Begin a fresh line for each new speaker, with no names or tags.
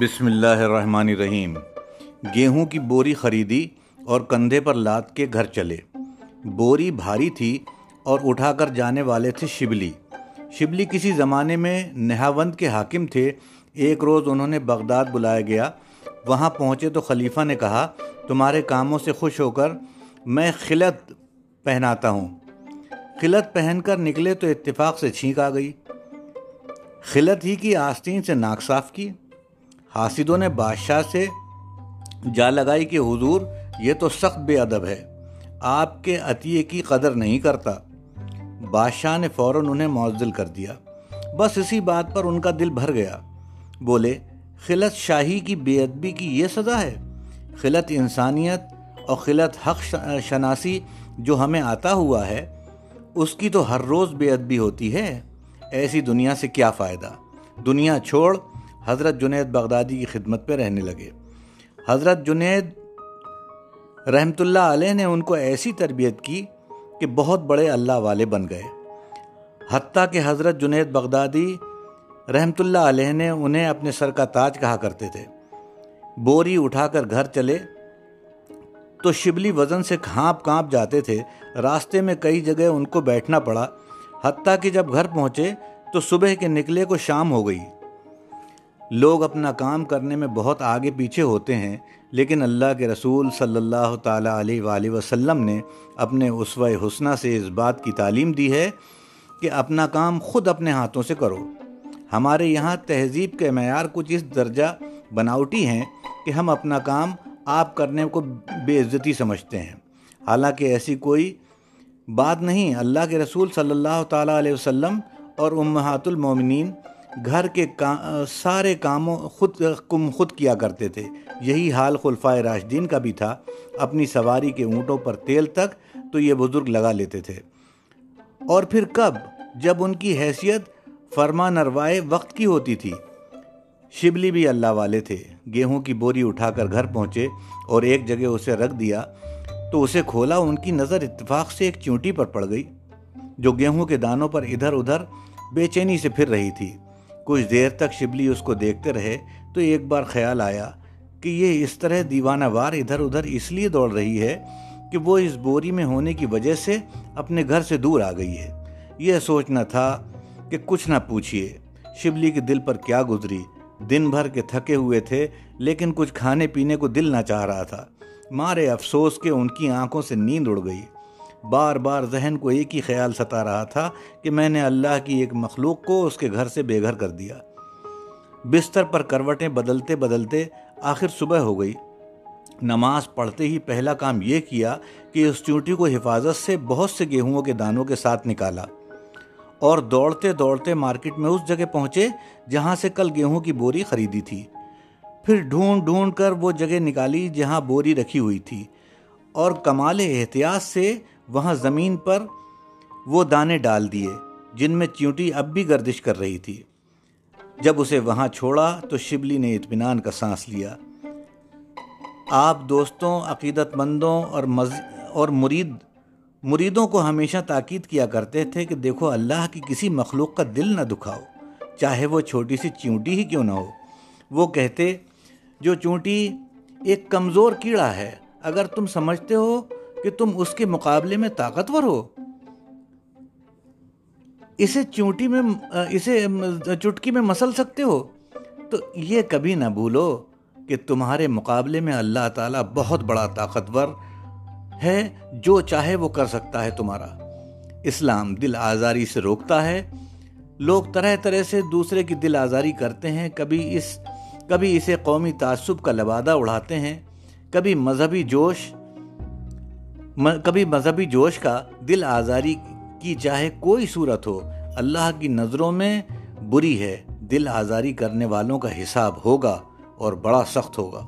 بسم اللہ الرحمن الرحیم۔ گیہوں کی بوری خریدی اور کندھے پر لاد کے گھر چلے۔ بوری بھاری تھی اور اٹھا کر جانے والے تھے شبلی۔ شبلی کسی زمانے میں نہاوند کے حاکم تھے۔ ایک روز انہوں نے بغداد بلایا گیا۔ وہاں پہنچے تو خلیفہ نے کہا، تمہارے کاموں سے خوش ہو کر میں خلط پہناتا ہوں۔ خلط پہن کر نکلے تو اتفاق سے چھینک آ گئی۔ خلط ہی کی آستین سے ناک صاف کی۔ حاسدوں نے بادشاہ سے جا لگائی کہ حضور، یہ تو سخت بے ادب ہے، آپ کے عطیے کی قدر نہیں کرتا۔ بادشاہ نے فوراً انہیں معزل کر دیا۔ بس اسی بات پر ان کا دل بھر گیا۔ بولے خلط شاہی کی بے ادبی کی یہ سزا ہے؟ خلط انسانیت اور خلط حق شناسی جو ہمیں آتا ہوا ہے، اس کی تو ہر روز بے ادبی ہوتی ہے۔ ایسی دنیا سے کیا فائدہ؟ دنیا چھوڑ حضرت جنید بغدادی کی خدمت پہ رہنے لگے۔ حضرت جنید رحمت اللہ علیہ نے ان کو ایسی تربیت کی کہ بہت بڑے اللہ والے بن گئے۔ حتیٰ کہ حضرت جنید بغدادی رحمت اللہ علیہ نے انہیں اپنے سر کا تاج کہا کرتے تھے۔ بوری اٹھا کر گھر چلے تو شبلی وزن سے کھانپ کانپ جاتے تھے۔ راستے میں کئی جگہ ان کو بیٹھنا پڑا۔ حتیٰ کہ جب گھر پہنچے تو صبح کے نکلے کو شام ہو گئی۔ لوگ اپنا کام کرنے میں بہت آگے پیچھے ہوتے ہیں، لیکن اللہ کے رسول صلی اللہ تعالیٰ علیہ وآلہ وسلم نے اپنے عصوہ حسنہ سے اس بات کی تعلیم دی ہے کہ اپنا کام خود اپنے ہاتھوں سے کرو۔ ہمارے یہاں تہذیب کے معیار کچھ اس درجہ بناوٹی ہیں کہ ہم اپنا کام آپ کرنے کو بے عزتی سمجھتے ہیں۔ حالانکہ ایسی کوئی بات نہیں، اللہ کے رسول صلی اللہ تعالیٰ علیہ وسلم اور امہات المومنین گھر کے سارے کاموں خود، کم خود کیا کرتے تھے۔ یہی حال خلفۂ راشدین کا بھی تھا۔ اپنی سواری کے اونٹوں پر تیل تک تو یہ بزرگ لگا لیتے تھے۔ اور پھر کب؟ جب ان کی حیثیت فرما نروائے وقت کی ہوتی تھی۔ شبلی بھی اللہ والے تھے۔ گیہوں کی بوری اٹھا کر گھر پہنچے اور ایک جگہ اسے رکھ دیا تو اسے کھولا۔ ان کی نظر اتفاق سے ایک چونٹی پر پڑ گئی جو گیہوں کے دانوں پر ادھر ادھر بے چینی سے پھر رہی تھی۔ کچھ دیر تک شبلی اس کو دیکھتے رہے تو ایک بار خیال آیا کہ یہ اس طرح دیوانہ وار ادھر ادھر اس لیے دوڑ رہی ہے کہ وہ اس بوری میں ہونے کی وجہ سے اپنے گھر سے دور آ گئی ہے۔ یہ سوچنا تھا کہ کچھ نہ پوچھئے۔ شبلی کے دل پر کیا گزری؟ دن بھر کے تھکے ہوئے تھے، لیکن کچھ کھانے پینے کو دل نہ چاہ رہا تھا۔ مارے افسوس کے ان کی آنکھوں سے نیند اڑ گئی۔ بار بار ذہن کو ایک ہی خیال ستا رہا تھا کہ میں نے اللہ کی ایک مخلوق کو اس کے گھر سے بے گھر کر دیا۔ بستر پر کروٹیں بدلتے بدلتے آخر صبح ہو گئی۔ نماز پڑھتے ہی پہلا کام یہ کیا کہ اس چونٹی کو حفاظت سے بہت سے گیہوں کے دانوں کے ساتھ نکالا۔ اور دوڑتے دوڑتے مارکیٹ میں اس جگہ پہنچے جہاں سے کل گیہوں کی بوری خریدی تھی۔ پھر ڈھونڈ ڈھونڈ کر وہ جگہ نکالی جہاں بوری رکھی ہوئی تھی۔ اور کمال احتیاط سے وہاں زمین پر وہ دانے ڈال دیے، جن میں چیونٹی اب بھی گردش کر رہی تھی۔ جب اسے وہاں چھوڑا تو شبلی نے اطمینان کا سانس لیا۔ آپ دوستوں، عقیدت مندوں اور مز، اور مرید، مریدوں کو ہمیشہ تاکید کیا کرتے تھے کہ دیکھو اللہ کی کسی مخلوق کا دل نہ دکھاؤ، چاہے وہ چھوٹی سی چیونٹی ہی کیوں نہ ہو۔ وہ کہتے، جو چونٹی ایک کمزور کیڑا ہے، اگر تم سمجھتے ہو کہ تم اس کے مقابلے میں طاقتور ہو۔ اسے چونٹی میں، اسے چٹکی میں مسل سکتے ہو۔ تو یہ کبھی نہ بھولو کہ تمہارے مقابلے میں اللہ تعالیٰ بہت بڑا طاقتور ہے، جو چاہے وہ کر سکتا ہے تمہارا۔ اسلام دل آزاری سے روکتا ہے۔ لوگ طرح طرح سے دوسرے کی دل آزاری کرتے ہیں۔ کبھی اس، کبھی اسے قومی تعصب کا لبادہ اڑاتے ہیں۔ کبھی مذہبی جوش کبھی مذہبی جوش کا دل آزاری کی چاہے کوئی صورت ہو، اللہ کی نظروں میں بری ہے۔ دل آزاری کرنے والوں کا حساب ہوگا اور بڑا سخت ہوگا۔